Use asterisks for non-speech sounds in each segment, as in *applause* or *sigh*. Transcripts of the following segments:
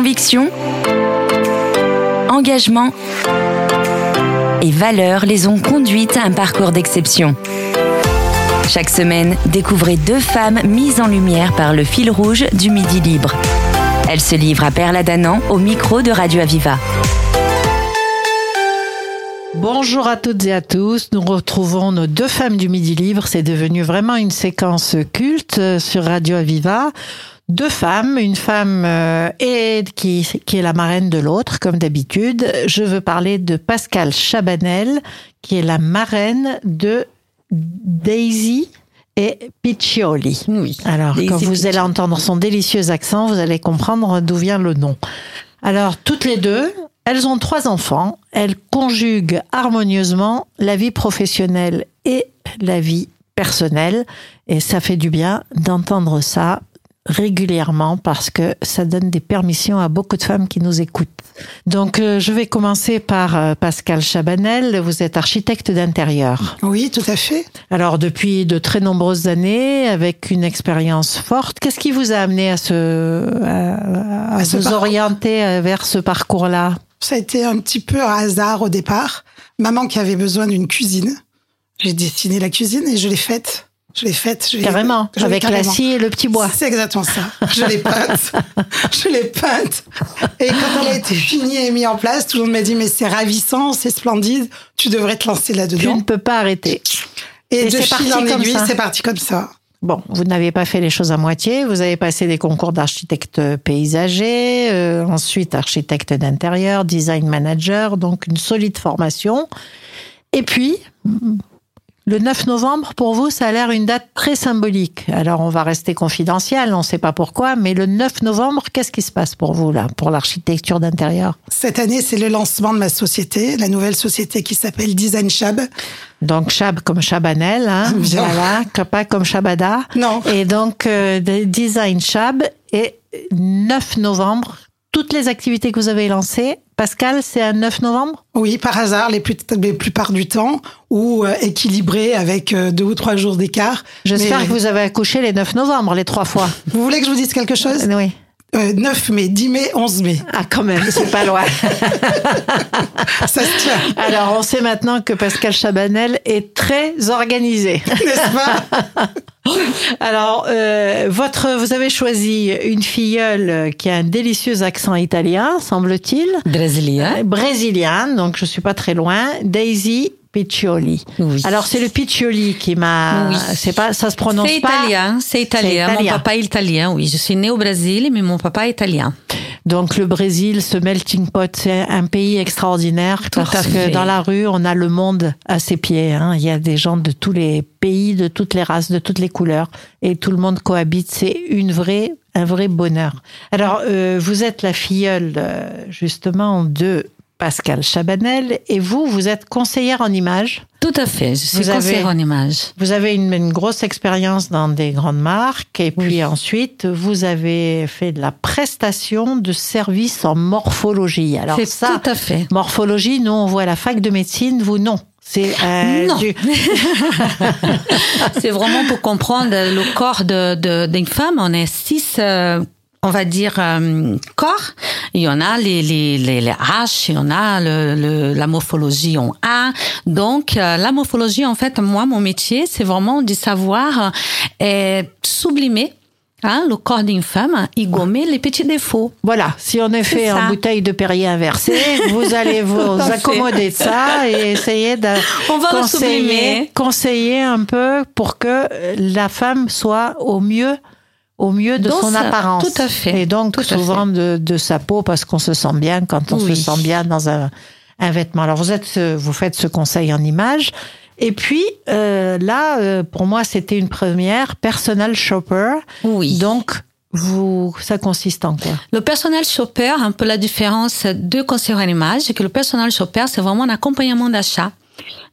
Conviction, engagement et valeurs les ont conduites à un parcours d'exception. Chaque semaine, découvrez deux femmes mises en lumière par le fil rouge du Midi Libre. Elles se livrent à Perla Danan au micro de Radio Aviva. Bonjour à toutes et à tous. Nous retrouvons nos deux femmes du Midi Libre. C'est devenu vraiment une séquence culte sur Radio Aviva. Deux femmes, une femme euh, et qui, qui est la marraine de l'autre, comme d'habitude. Je veux parler de Pascal Chabanel, qui est la marraine de Daisy et Piccioli. Oui. Alors, Daisy quand vous Piccioli. allez entendre son délicieux accent, vous allez comprendre d'où vient le nom. Alors, toutes les deux, elles ont trois enfants. Elles conjuguent harmonieusement la vie professionnelle et la vie personnelle. Et ça fait du bien d'entendre ça régulièrement parce que ça donne des permissions à beaucoup de femmes qui nous écoutent. Donc, euh, je vais commencer par euh, Pascal Chabanel. Vous êtes architecte d'intérieur. Oui, tout à fait. Alors depuis de très nombreuses années, avec une expérience forte, qu'est-ce qui vous a amené à, se, à, à vous orienter euh, vers ce parcours-là? Ça a été un petit peu un hasard au départ. Maman qui avait besoin d'une cuisine. J'ai dessiné la cuisine et je l'ai faite. Je l'ai faite. je l'ai- Carrément, je avec la scie et le petit bois. C'est exactement ça. Je l'ai peinte. *laughs* je l'ai peinte. Et quand elle a été finie et mise en place, tout le monde m'a dit, mais c'est ravissant, c'est splendide, tu devrais te lancer Tu là-dedans. ne peux pas arrêter. Et, et de fil parti en aiguille, c'est parti comme ça. Bon, vous n'avez pas fait les choses à moitié. Vous avez passé des concours d'architecte paysager, euh, ensuite architecte d'intérieur, design manager, donc une solide formation. Et puis, le 9 novembre, pour vous, ça a l'air une date très symbolique. Alors, on va rester confidentiel, on ne sait pas pourquoi, mais le 9 novembre, qu'est-ce qui se passe pour vous, là, pour l'architecture d'intérieur? Cette année, c'est le lancement de ma société, la nouvelle société qui s'appelle Design Chab. Donc, Chab comme Chabanel, hein, Bien. voilà, pas comme Chabada. Non. Et donc, euh, de- Design Chab, et 9 novembre, toutes les activités que vous avez lancées, Pascal, c'est un 9 novembre? Oui, par hasard, les, plus, les plupart du temps, ou euh, équilibré avec euh, deux ou trois jours d'écart. J'espère Mais- que vous avez accouché les 9 novembre, les trois fois. Vous voulez que je vous dise quelque chose? Oui. Euh, 9 mai, 10 mai, 11 mai. Ah, quand même, c'est pas loin. *laughs* Ça se tient, Alors, on sait maintenant que Pascal Chabanel est très organisé. n'est-ce pas? *laughs* Alors, euh, votre, vous avez choisi une filleule qui a un délicieux accent italien, semble-t-il. Brésilien. Euh, Brésilienne, donc je suis pas très loin. Daisy Piccioli. Oui. Alors, c'est le Piccioli qui m'a. Oui. C'est pas, ça se prononce C'est pas. italien, c'est italien. C'est italien. Mon papa est italien, oui. Je suis née au Brésil, mais mon papa est italien. Donc le Brésil, ce melting pot, c'est un pays extraordinaire Tout parce que fait. dans la rue, on a le monde à ses pieds. hein. Il y a des gens de tous les pays, de toutes les races, de toutes les couleurs, et tout le monde cohabite. C'est une vraie, un vrai bonheur. Alors euh, vous êtes la filleule euh, justement de Pascal Chabanel, et vous, vous êtes conseillère en images. Tout à fait. Je suis Vous avez- conseillère en image. Vous avez une, une grosse expérience dans des grandes marques et puis ensuite vous avez fait de la prestation de services en morphologie. Alors C'est ça, tout à fait. morphologie, nous on voit à la fac de médecine, vous non. C'est euh, Non. du- *laughs* *laughs* C'est vraiment pour comprendre le corps de, de- d'une femme. On est six, euh, on va dire, euh, corps. Il y en a les, les, les, les H, il y en a le, le- la morphologie en A. Donc, euh, la morphologie, en fait, moi, mon métier, c'est vraiment de savoir euh, sublimer hein, le corps d'une femme et gommer les petits défauts. Voilà, si on est fait en bouteille de Perrier inversée, vous allez vous *laughs* accommoder de ça et essayer de On va le conseiller, conseiller un peu pour que la femme soit au mieux au mieux de Dans son sa- apparence. tout à fait, Et donc tout souvent de, de sa peau parce qu'on se sent bien quand on Oui. se sent bien dans un, un vêtement. Alors vous êtes vous faites ce conseil en image. Et puis euh, là, euh, pour moi, c'était une première, personal shopper. Oui. Donc, vous, ça consiste en quoi? Le personal shopper, un peu la différence de conseiller en image, c'est que le personal shopper, c'est vraiment un accompagnement d'achat.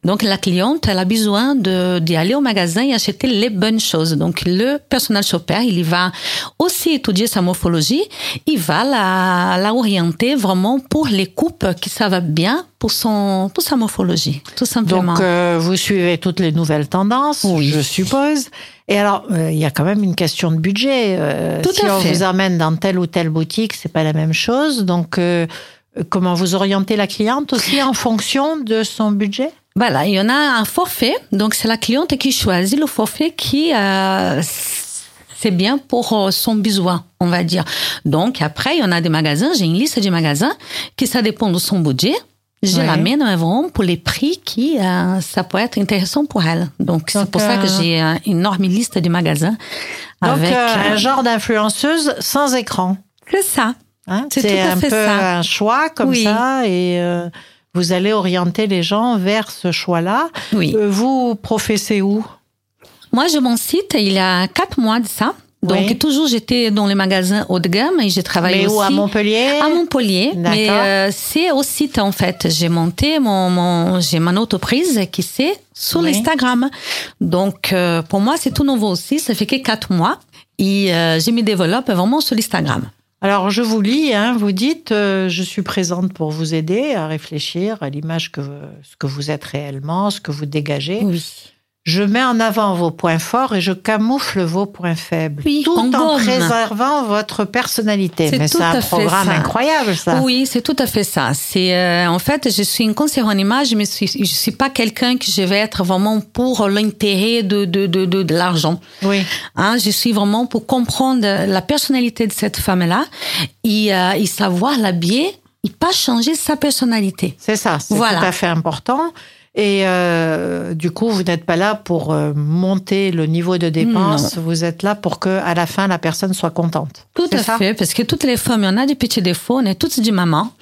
Donc la cliente, elle a besoin d'y aller au magasin et acheter les bonnes choses. Donc le personnel shopper, il va aussi étudier sa morphologie, il va la, la orienter vraiment pour les coupes qui ça va bien pour son pour sa morphologie, tout simplement. Donc euh, vous suivez toutes les nouvelles tendances, Oui. je suppose. Et alors, euh, il y a quand même une question de budget. Euh, Tout si à on fait. vous amène dans telle ou telle boutique, c'est pas la même chose. Donc, euh, comment vous orientez la cliente aussi en fonction de son budget? Voilà, il y en a un forfait. Donc, c'est la cliente qui choisit le forfait qui, euh, c'est bien pour euh, son besoin, on va dire. Donc, après, il y en a des magasins, j'ai une liste de magasins qui, ça dépend de son budget. Je Ouais. l'amène vraiment pour les prix qui, euh, ça peut être intéressant pour elle. Donc, c'est pour ça que euh, j'ai une énorme liste de magasins. Donc, avec, un genre d'influenceuse sans écran. c'est ça. Hein. C'est tout c'est à un fait peu ça. un choix comme Oui. ça et euh, vous allez orienter les gens vers ce choix-là. Oui. Euh, vous professez où? Moi, je mon site, il y a quatre mois de ça. Donc, Oui. toujours, j'étais dans les magasins haut de gamme et j'ai travaillé Mais aussi. où à Montpellier? À Montpellier, mais euh, c'est au site en fait. J'ai monté mon, mon j'ai mon entreprise qui c'est sur Oui. l'Instagram. Donc euh, pour moi c'est tout nouveau aussi. Ça fait que quatre mois et je me développe vraiment sur l'Instagram. Alors, je vous lis, hein, vous dites, euh, je suis présente pour vous aider à réfléchir à l'image que ce que vous êtes réellement, ce que vous dégagez. Oui. Je mets en avant vos points forts et je camoufle vos points faibles, Oui, tout en gomme. préservant votre personnalité. C'est Mais tout c'est un à fait programme ça. incroyable, ça. Oui, c'est tout à fait ça. C'est euh, en fait, je suis une conseillère en image, mais je suis, je suis pas quelqu'un que je vais être vraiment pour l'intérêt de de de de, de l'argent. Oui. Hein, je suis vraiment pour comprendre la personnalité de cette femme-là et, euh, et savoir l'habiller et pas changer sa personnalité. C'est ça, c'est Voilà. tout à fait important. Et euh, du coup, vous n'êtes pas là pour euh, monter le niveau de dépense. Vous êtes là pour que, à la fin, la personne soit contente. Tout à fait, parce que toutes les femmes, en a des petits défauts, on est toutes des mamans.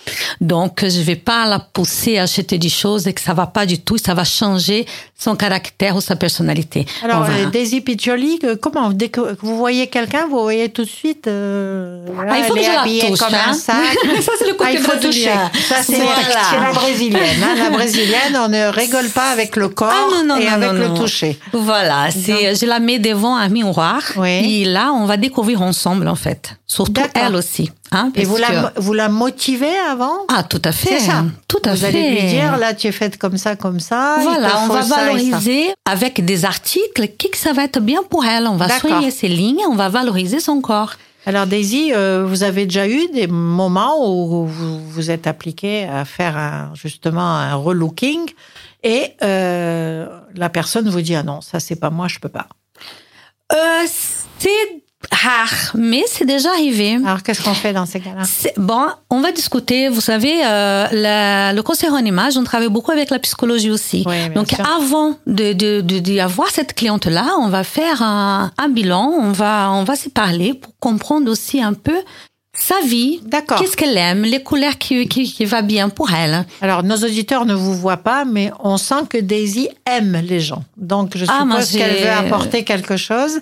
Donc, je vais pas la pousser à acheter des choses et que ça va pas du tout, ça va changer son caractère ou sa personnalité. Alors, On va- euh, Daisy Piccioli, euh, comment Dès que vous voyez quelqu'un, vous voyez tout de suite. euh, Ah, il faut elle que est je la touche, comme hein. un sac. *laughs* Ça, c'est le côté Ah, il faut toucher. brésilien. Ça, c'est Voilà. la brésilienne. hein. La brésilienne, on ne rigole pas avec le corps Ah, non, non, et non, avec le toucher. Voilà, c'est, je la mets devant un miroir. Oui. Et là, on va découvrir ensemble, en fait. Surtout elle aussi. Hein, Et vous la, vous la motivez avant? Ah, tout à fait. C'est ça. Tout à Vous fait. allez lui dire, là, tu es faite comme ça, comme ça. Voilà, on va valoriser avec des articles qui que ça va être bien pour elle? On va soigner ses lignes, on va valoriser son corps. Alors Daisy, euh, vous avez déjà eu des moments où vous vous êtes appliqué à faire un, justement un relooking et euh, la personne vous dit ah non ça c'est pas moi je peux pas. Euh, c'est rare, mais c'est déjà arrivé. Alors qu'est-ce qu'on fait dans ces cas-là? Bon, on va discuter. Vous savez, euh, la- le conseil en image, on travaille beaucoup avec la psychologie aussi. Oui, Donc, sûr. avant de, de, de, d'y avoir cette cliente-là, on va faire un, un bilan, on va, on va se parler pour comprendre aussi un peu sa vie. D'accord. Qu'est-ce qu'elle aime, les couleurs qui, qui, qui va bien pour elle. Alors nos auditeurs ne vous voient pas mais on sent que Daisy aime les gens. Donc je Ah, suppose qu'elle veut apporter quelque chose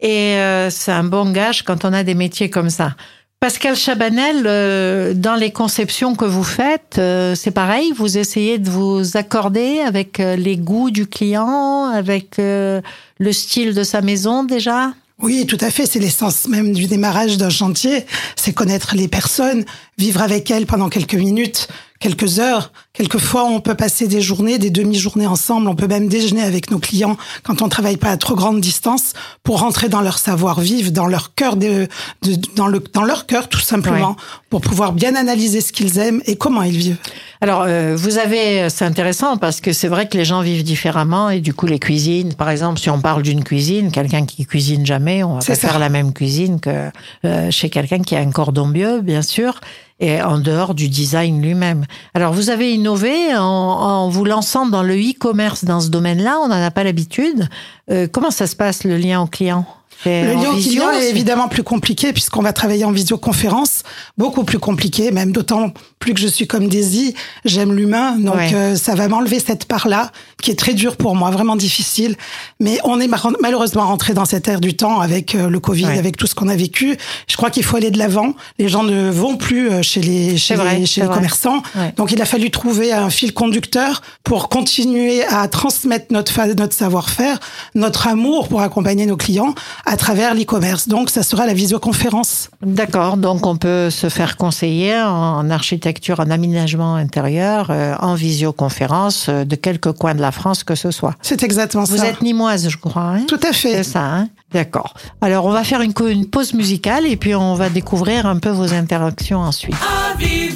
et euh, c'est un bon gage quand on a des métiers comme ça. Pascal Chabanel, euh, dans les conceptions que vous faites, euh, c'est pareil, vous essayez de vous accorder avec euh, les goûts du client, avec euh, le style de sa maison déjà? Oui, tout à fait. C'est l'essence même du démarrage d'un chantier. C'est connaître les personnes, vivre avec elles pendant quelques minutes, quelques heures. Quelquefois, on peut passer des journées, des demi-journées ensemble. On peut même déjeuner avec nos clients quand on travaille pas à trop grande distance pour rentrer dans leur savoir-vivre, dans leur cœur, de, de- dans, le, dans leur cœur tout simplement, pour pouvoir bien analyser ce qu'ils aiment et comment ils vivent. Alors, euh, vous avez, c'est intéressant parce que c'est vrai que les gens vivent différemment et du coup, les cuisines, par exemple, si on parle d'une cuisine, quelqu'un qui cuisine jamais, on va pas faire la même cuisine que euh, chez quelqu'un qui a un cordon bleu, bien sûr, et en dehors du design lui-même. Alors, vous avez innové en, en vous lançant dans le e-commerce dans ce domaine-là, on n'en a pas l'habitude. Euh, comment ça se passe, le lien au client? Le en lien visio, client est c'est- évidemment plus compliqué puisqu'on va travailler en visioconférence, beaucoup plus compliqué, même d'autant plus que je suis comme Daisy, j'aime l'humain, donc Ouais. euh, ça va m'enlever cette part-là qui est très dure pour moi, vraiment difficile. Mais on est malheureusement rentré dans cette ère du temps avec euh, le Covid, Ouais. avec tout ce qu'on a vécu. Je crois qu'il faut aller de l'avant. Les gens ne vont plus euh, chez les chez vrai, les, chez les commerçants, Ouais. donc il a fallu trouver un fil conducteur pour continuer à transmettre notre notre savoir-faire, notre amour pour accompagner nos clients à travers l'e-commerce. Donc ça sera la visioconférence. D'accord, donc on peut se faire conseiller en architecture, en aménagement intérieur, euh, en visioconférence euh, de quelque coin de la France que ce soit. C'est exactement Vous ça. êtes nimoise, je crois. Hein? Tout à fait. C'est ça, hein? D'accord. Alors, on va faire une, pause musicale et puis on va découvrir un peu vos interactions ensuite. Every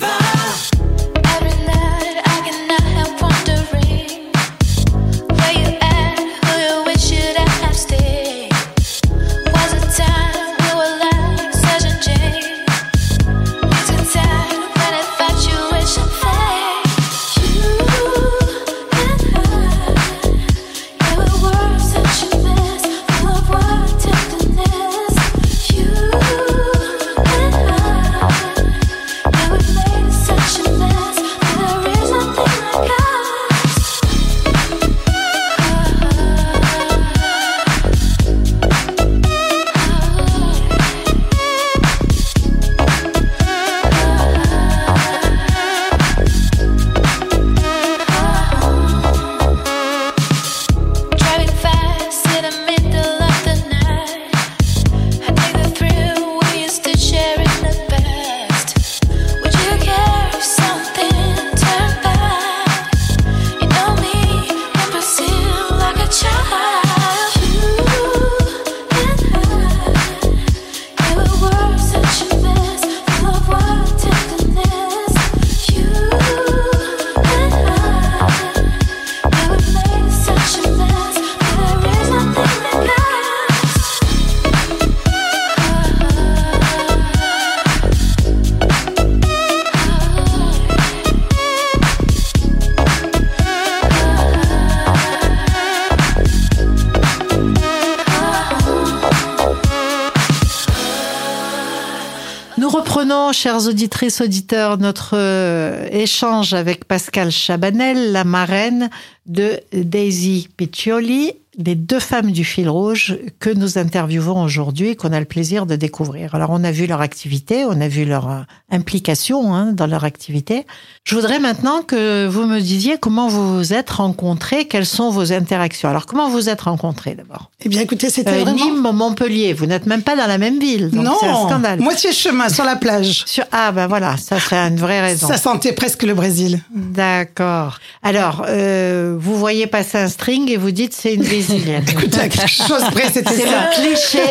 chères auditrices, auditeurs, notre euh, échange avec Pascal Chabanel, la marraine de Daisy Piccioli, les deux femmes du fil rouge que nous interviewons aujourd'hui et qu'on a le plaisir de découvrir. Alors, on a vu leur activité, on a vu leur euh, implication hein, dans leur activité. Je voudrais maintenant que vous me disiez comment vous vous êtes rencontrés, quelles sont vos interactions. Alors, comment vous vous êtes rencontrés d'abord? Eh bien, écoutez, c'était Euh, vraiment... Nîmes, Montpellier, vous n'êtes même pas dans la même ville, donc non, c'est un scandale. moitié chemin sur la plage. Sur... Ah ben voilà, ça c'est une vraie raison. Ça sentait presque le Brésil. D'accord. Alors, euh, vous voyez passer un string et vous dites c'est une brésilienne. *laughs* Écoutez, à quelque chose près, c'était C'est le cliché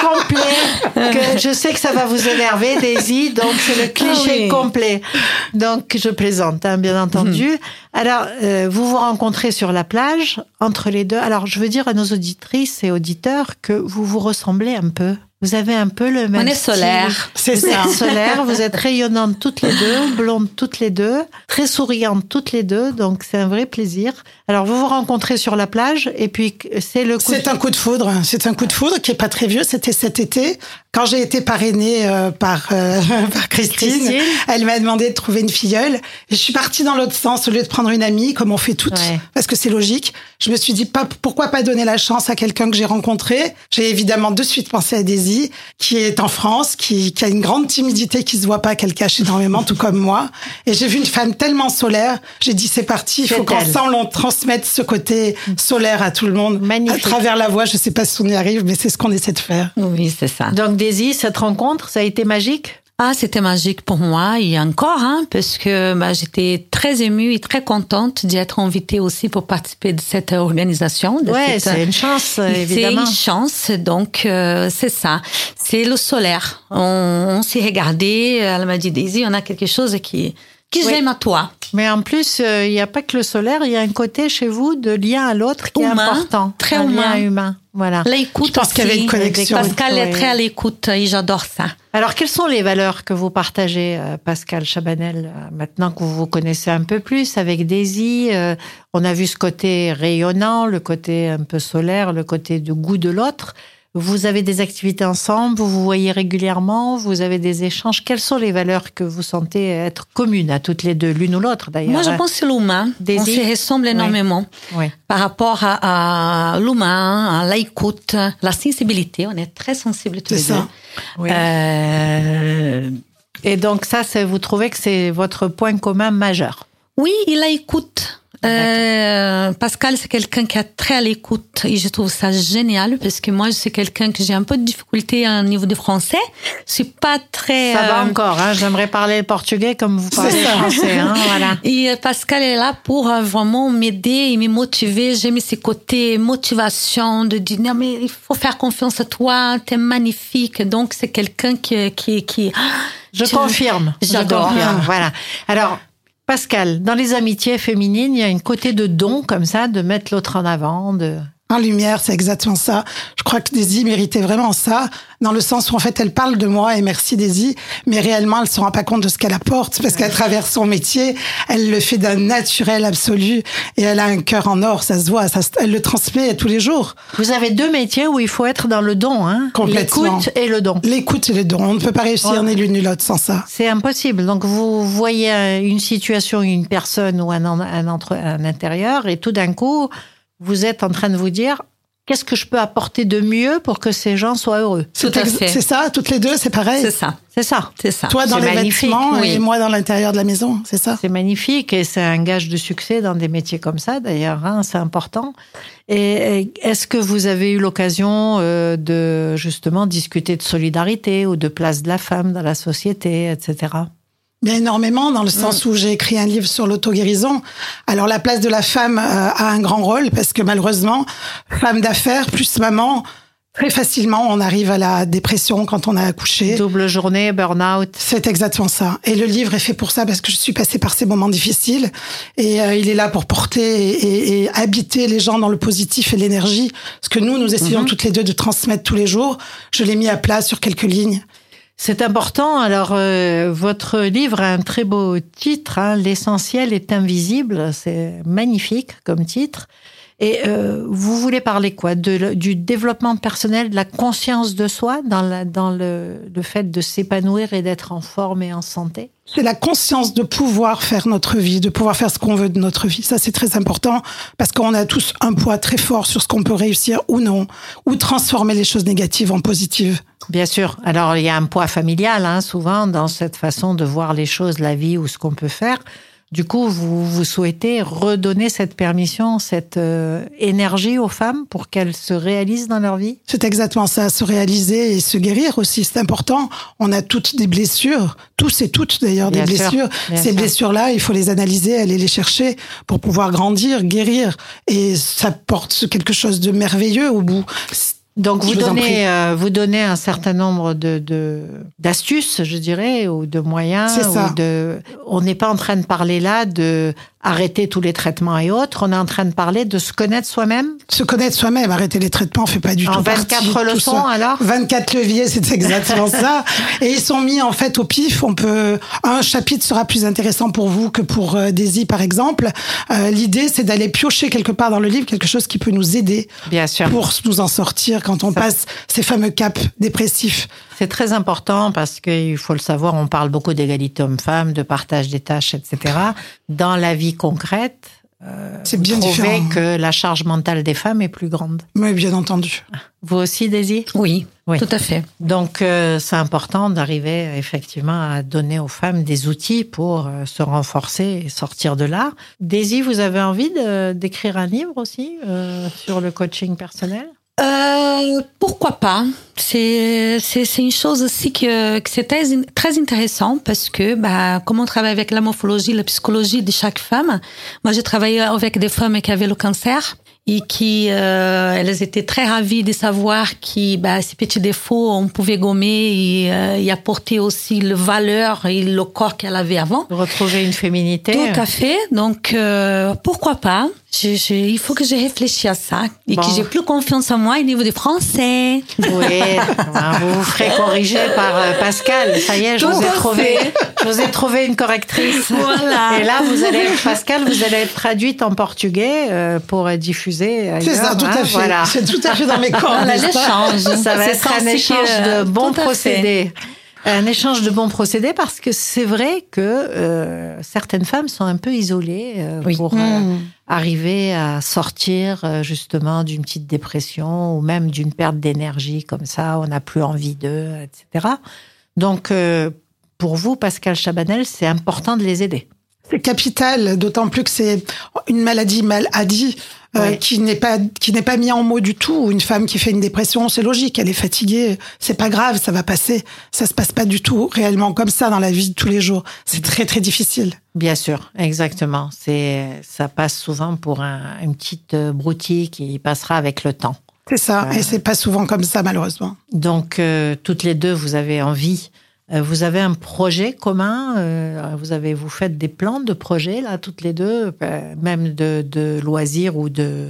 complet que *laughs* je sais que ça va vous énerver, Daisy, donc c'est le cliché Ah oui. complet. Donc je plaisante, hein, bien entendu. Alors, euh, vous vous rencontrez sur la plage, entre les deux. Alors, je veux dire à nos auditrices et auditeurs que vous vous ressemblez un peu. Vous avez un peu le même On est solaire. C'est ça. solaire, vous êtes rayonnantes toutes les deux, blondes toutes les deux, très souriantes toutes les deux, donc c'est un vrai plaisir. Alors vous vous rencontrez sur la plage et puis c'est le coup. C'est un coup de foudre. C'est un coup de foudre qui est pas très vieux. C'était cet été quand j'ai été parrainée euh, par euh, *laughs* par Christine. Christine. Elle m'a demandé de trouver une filleule. Et je suis partie dans l'autre sens au lieu de prendre une amie comme on fait toutes, Ouais. parce que c'est logique. Je me suis dit pas pourquoi pas donner la chance à quelqu'un que j'ai rencontré? J'ai évidemment de suite pensé à Qui est en France, qui, qui a une grande timidité qui se voit pas, qu'elle cache énormément, tout comme moi. Et j'ai vu une femme tellement solaire. J'ai dit c'est parti. Il faut qu'ensemble on transmette ce côté solaire à tout le monde. Magnifique. À travers la voix, je sais pas si on y arrive, mais c'est ce qu'on essaie de faire. Oui, c'est ça. Donc Daisy, cette rencontre, ça a été magique? Ah, c'était magique pour moi et encore, hein, parce que bah, j'étais très émue et très contente d'y être invitée aussi pour participer de cette organisation. de Ouais, c'est une chance, euh, C'est évidemment. une chance, donc euh, c'est ça. C'est le solaire. On, on s'est regardé, elle m'a dit Daisy, on a quelque chose qui, qui Oui. j'aime à toi. Mais en plus, euh, il n'y a pas que le solaire, il y a un côté chez vous de lien à l'autre qui est important. très un humain. lien humain. Voilà. L'écoute Je pense qu'il y avait une connexion. Pascal est très à l'écoute et j'adore ça. Alors, quelles sont les valeurs que vous partagez, euh, Pascal Chabanel, euh, maintenant que vous vous connaissez un peu plus avec Daisy euh, On a vu ce côté rayonnant, le côté un peu solaire, le côté du goût de l'autre. Vous avez des activités ensemble, vous vous voyez régulièrement, vous avez des échanges. Quelles sont les valeurs que vous sentez être communes à toutes les deux, l'une ou l'autre d'ailleurs? Moi, je pense que c'est l'humain. On se ressemble énormément Oui. par rapport à, à l'humain, à l'écoute, la sensibilité. On est très sensibles tous les ça. deux. Oui. Euh, Et donc ça, vous trouvez que c'est votre point commun majeur? Oui, il a écoute. Euh, Pascal, c'est quelqu'un qui est très à l'écoute et je trouve ça génial parce que moi, je suis quelqu'un que j'ai un peu de difficulté au niveau du français. Je suis pas très. Ça va euh, encore, hein J'aimerais parler le portugais comme vous parlez C'est ça. français, hein Voilà. *laughs* Et euh, Pascal est là pour vraiment m'aider et me motiver. J'aime ses côtés motivation, de dire non mais il faut faire confiance à toi, t'es magnifique. Donc c'est quelqu'un qui qui qui. Je Tu- confirme. J'adore. Voilà. Alors, Pascal, dans les amitiés féminines, il y a une côté de don comme ça, de mettre l'autre en avant, de. En lumière, c'est exactement ça. Je crois que Daisy méritait vraiment ça, dans le sens où en fait elle parle de moi et merci Daisy, mais réellement elle se rend pas compte de ce qu'elle apporte parce qu'à travers son métier, elle le fait d'un naturel absolu et elle a un cœur en or, ça se voit, ça, se- elle le transmet tous les jours. Vous avez deux métiers où il faut être dans le don, hein Complètement. L'écoute et le don. L'écoute et le don, on ne peut pas réussir Ouais. ni l'une ni l'autre sans ça. C'est impossible. Donc vous voyez une situation, une personne ou un, un, entre, un intérieur, et tout d'un coup, vous êtes en train de vous dire qu'est-ce que je peux apporter de mieux pour que ces gens soient heureux? Tout C'est à ex- fait. C'est ça, toutes les deux, c'est pareil? C'est ça, C'est ça. c'est ça. Toi dans les vêtements oui. et moi dans l'intérieur de la maison, c'est ça? C'est magnifique et c'est un gage de succès dans des métiers comme ça, d'ailleurs, hein, c'est important. Et et est-ce que vous avez eu l'occasion euh, de justement discuter de solidarité ou de place de la femme dans la société, etc. Bien énormément, dans le sens où j'ai écrit un livre sur l'auto-guérison. Alors la place de la femme euh, a un grand rôle parce que malheureusement, femme d'affaires plus maman, très facilement on arrive à la dépression quand on a accouché. Double journée, burn-out. C'est exactement ça. Et le livre est fait pour ça parce que je suis passée par ces moments difficiles et euh, il est là pour porter et, et- et habiter les gens dans le positif et l'énergie. Ce que nous, nous essayons toutes les deux de transmettre tous les jours. Je l'ai mis à plat sur quelques lignes. C'est important. Alors, euh, votre livre a un très beau titre, hein, L'essentiel est invisible. C'est magnifique comme titre. Et euh, vous voulez parler quoi de, Du développement personnel, de la conscience de soi dans, la, dans le, le fait de s'épanouir et d'être en forme et en santé? C'est la conscience de pouvoir faire notre vie, de pouvoir faire ce qu'on veut de notre vie. Ça, c'est très important parce qu'on a tous un poids très fort sur ce qu'on peut réussir ou non, ou transformer les choses négatives en positives. Bien sûr. Alors, il y a un poids familial, hein, souvent, dans cette façon de voir les choses, la vie ou ce qu'on peut faire. Du coup, vous, vous souhaitez redonner cette permission, cette euh, énergie aux femmes pour qu'elles se réalisent dans leur vie? C'est exactement ça, se réaliser et se guérir aussi, c'est important. On a toutes des blessures, tous et toutes d'ailleurs des Bien blessures. Ces blessures-là, il faut les analyser, aller les chercher pour pouvoir grandir, guérir. Et ça porte quelque chose de merveilleux au bout. Donc vous donnez, euh, vous donnez un certain nombre de de- d'astuces, je dirais, ou de moyens. C'est ça. ou de. On n'est pas en train de parler là de arrêter tous les traitements et autres. On est en train de parler de se connaître soi-même. Se connaître soi-même, arrêter les traitements, fait pas du En tout 24 partie de tout leçons, ça. alors 24 leviers, c'est exactement ça. *laughs* Et ils sont mis en fait au pif. On peut un chapitre sera plus intéressant pour vous que pour euh, Daisy par exemple. Euh, L'idée, c'est d'aller piocher quelque part dans le livre quelque chose qui peut nous aider Bien sûr. pour nous en sortir quand on Ça- passe ces fameux caps dépressifs. C'est très important parce qu'il faut le savoir, on parle beaucoup d'égalité homme-femme, de partage des tâches, etc. Dans la vie concrète, euh, C'est bien différent. que la charge mentale des femmes est plus grande. Mais bien entendu. Vous aussi, Daisy? Oui, Oui. tout à fait. Donc, euh, c'est important d'arriver effectivement à donner aux femmes des outils pour euh, se renforcer et sortir de là. Daisy, vous avez envie d'écrire un livre aussi euh, sur le coaching personnel? Euh, pourquoi pas? C'est une chose aussi que, que c'est très très intéressant parce que bah comme on travaille avec la morphologie, la psychologie de chaque femme, moi j'ai travaillé avec des femmes qui avaient le cancer et qui euh, elles étaient très ravies de savoir que bah, ces petits défauts on pouvait gommer et, euh, et apporter aussi le valeur et le corps qu'elle avait avant. Retrouver une féminité Tout à fait. Donc, euh, pourquoi pas? Je- je- Il faut que je réfléchisse à ça et Bon. que j'ai plus confiance en moi au niveau du français. Oui, ben, *laughs* vous vous ferez corriger par euh, Pascal. Ça y est, je Tout vous ai trouvé, je vous ai trouvé une correctrice. Voilà. Et là, vous allez, Pascal, vous allez être traduite en portugais pour être diffusée diffuser. C'est ça, tout hein, à fait. Voilà. C'est tout à fait dans mes *laughs* cordes. L'échange. Ça va être un échange de bons fait. procédés. Un échange de bons procédés parce que c'est vrai que euh, certaines femmes sont un peu isolées euh, Oui. pour euh, Mmh. arriver à sortir euh, justement d'une petite dépression ou même d'une perte d'énergie comme ça, on n'a plus envie d'eux, etc. Donc euh, pour vous, Pascal Chabanel, c'est important de les aider. C'est capital, d'autant plus que c'est une maladie maladie euh, qui n'est pas qui n'est pas mis en mots du tout. Une femme qui fait une dépression, c'est logique, elle est fatiguée, c'est pas grave, ça va passer. Ça se passe pas du tout réellement comme ça dans la vie de tous les jours. C'est très très difficile. Bien sûr, exactement. C'est ça passe souvent pour un- une petite euh, broutille qui passera avec le temps. C'est ça, Ouais. et c'est pas souvent comme ça malheureusement. Donc, euh, toutes les deux, vous avez envie. Euh, vous avez un projet commun. euh, vous avez, vous faites des plans de projet là, toutes les deux, euh, même de, de loisirs ou de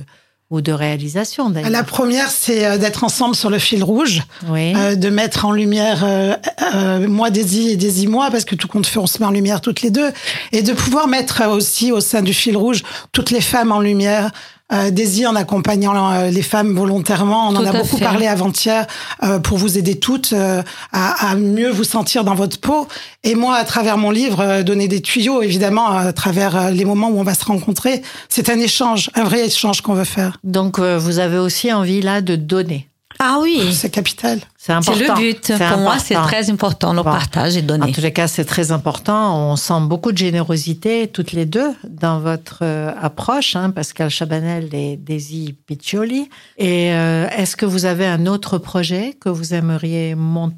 ou de réalisation d'ailleurs. La première, c'est d'être ensemble sur le fil rouge, Oui. euh, de mettre en lumière euh, euh, moi Daisy et Daisy moi, parce que tout compte fait, on se met en lumière toutes les deux, et de pouvoir mettre aussi au sein du fil rouge toutes les femmes en lumière. Euh, Daisy en accompagnant euh, les femmes volontairement, on en a beaucoup fait. parlé avant-hier euh, pour vous aider toutes euh, à, à mieux vous sentir dans votre peau. Et moi, à travers mon livre, euh, donner des tuyaux, évidemment, à travers euh, les moments où on va se rencontrer. C'est un échange, un vrai échange qu'on veut faire. Donc, euh, vous avez aussi envie là de donner. Ah oui, C'est capital. C'est important. c'est le but. Pour moi, c'est très important, le Bon. partage et En donner. tous les cas, c'est très important. On sent beaucoup de générosité toutes les deux dans votre euh, approche, hein, Pascal Chabanel et Daisy Piccioli. Et euh, est-ce que vous avez un autre projet que vous aimeriez mon-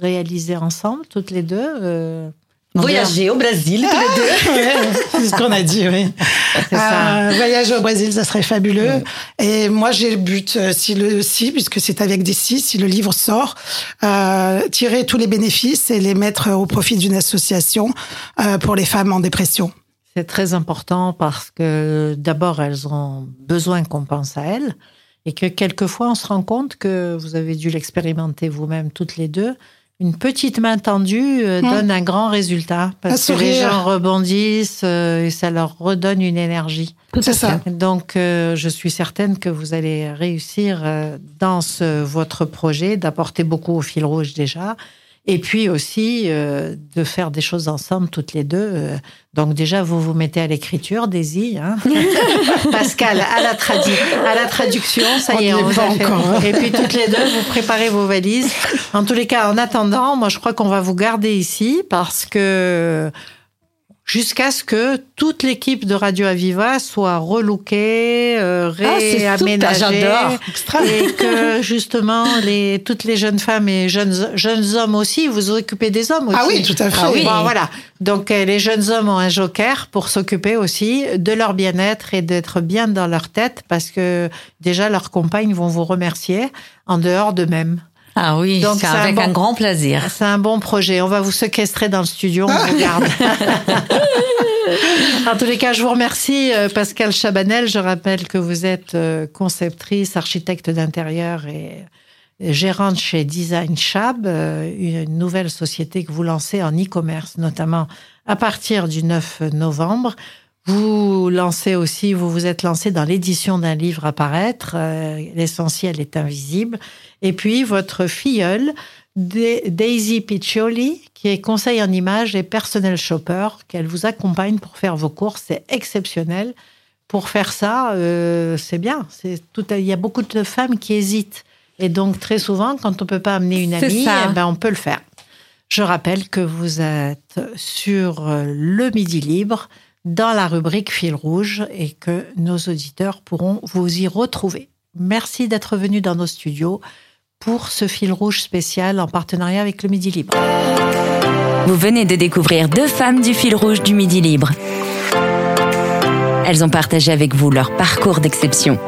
réaliser ensemble, toutes les deux euh, Voyager au Brésil, tous les deux. Ouais, c'est ce qu'on a dit, oui. *laughs* Euh, voyager au Brésil, ça serait fabuleux. Et moi, j'ai le but, euh, si le si, puisque c'est avec des si, si le livre sort, euh, tirer tous les bénéfices et les mettre au profit d'une association euh, pour les femmes en dépression. C'est très important parce que d'abord, elles ont besoin qu'on pense à elles et que quelquefois, on se rend compte que vous avez dû l'expérimenter vous-même toutes les deux. Une petite main tendue euh, Mm. donne un grand résultat parce Un que les gens rebondissent euh, et ça leur redonne une énergie. Tout C'est à ça. fait. Donc, euh, je suis certaine que vous allez réussir euh, dans ce, votre projet d'apporter beaucoup au fil rouge déjà. Et puis aussi euh, de faire des choses ensemble toutes les deux. euh. Donc déjà, vous vous mettez à l'écriture, Daisy. Hein *laughs* Pascal, à la, à la traduction, ça On y est, on vous pas a fait. encore, hein. Et puis toutes les deux, vous préparez vos valises. En tous les cas, en attendant, moi je crois qu'on va vous garder ici parce que jusqu'à ce que toute l'équipe de Radio Aviva soit relookée, euh, Ah, réaménagée, j'adore. et que justement les toutes les jeunes femmes et jeunes jeunes hommes aussi, vous vous occupez des hommes aussi. Ah oui, tout à fait. Ah oui. Bon, voilà. Donc euh, les jeunes hommes ont un joker pour s'occuper aussi de leur bien-être et d'être bien dans leur tête parce que déjà leurs compagnes vont vous remercier en dehors d'eux-mêmes. Ah oui, Donc, c'est un avec bon- un grand plaisir. C'est un bon projet. On va vous séquestrer dans le studio, on vous garde. *laughs* en tous les cas, je vous remercie, euh, Pascal Chabanel. Je rappelle que vous êtes euh, conceptrice, architecte d'intérieur et gérante chez Design Chab, euh, une nouvelle société que vous lancez en e-commerce, notamment à partir du 9 novembre. Vous lancez aussi, vous vous êtes lancé dans l'édition d'un livre à paraître, euh, L'essentiel est invisible. Et puis votre filleule, Da- Daisy Piccioli, qui est conseil en images et personnel shopper, qu'elle vous accompagne pour faire vos courses. C'est exceptionnel. Pour faire ça, euh, c'est bien. C'est tout. Il y a beaucoup de femmes qui hésitent. Et donc, très souvent, quand on peut pas amener une amie, eh ben, on peut le faire. Je rappelle que vous êtes sur euh, le Midi Libre, dans la rubrique Fil Rouge, et que nos auditeurs pourront vous y retrouver. Merci d'être venu dans nos studios pour ce Fil Rouge spécial en partenariat avec le Midi Libre. Vous venez de découvrir deux femmes du fil rouge du Midi Libre. Elles ont partagé avec vous leur parcours d'exception.